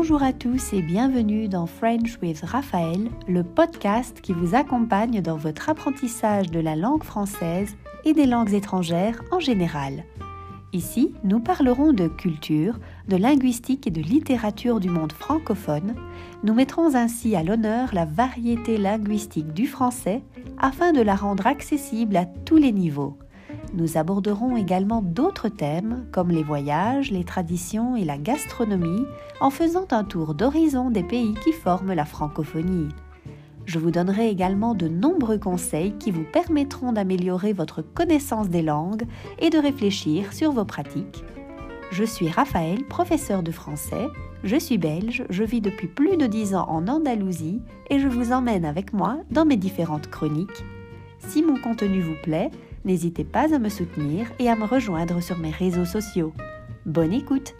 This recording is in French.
Bonjour à tous et bienvenue dans French with Raphaël, le podcast qui vous accompagne dans votre apprentissage de la langue française et des langues étrangères en général. Ici, nous parlerons de culture, de linguistique et de littérature du monde francophone. Nous mettrons ainsi à l'honneur la variété linguistique du français afin de la rendre accessible à tous les niveaux. Nous aborderons également d'autres thèmes comme les voyages, les traditions et la gastronomie en faisant un tour d'horizon des pays qui forment la francophonie. Je vous donnerai également de nombreux conseils qui vous permettront d'améliorer votre connaissance des langues et de réfléchir sur vos pratiques. Je suis Raphaël, professeur de français. Je suis belge, je vis depuis plus de 10 ans en Andalousie et je vous emmène avec moi dans mes différentes chroniques. Si mon contenu vous plaît, N'hésitez pas à me soutenir et à me rejoindre sur mes réseaux sociaux. Bonne écoute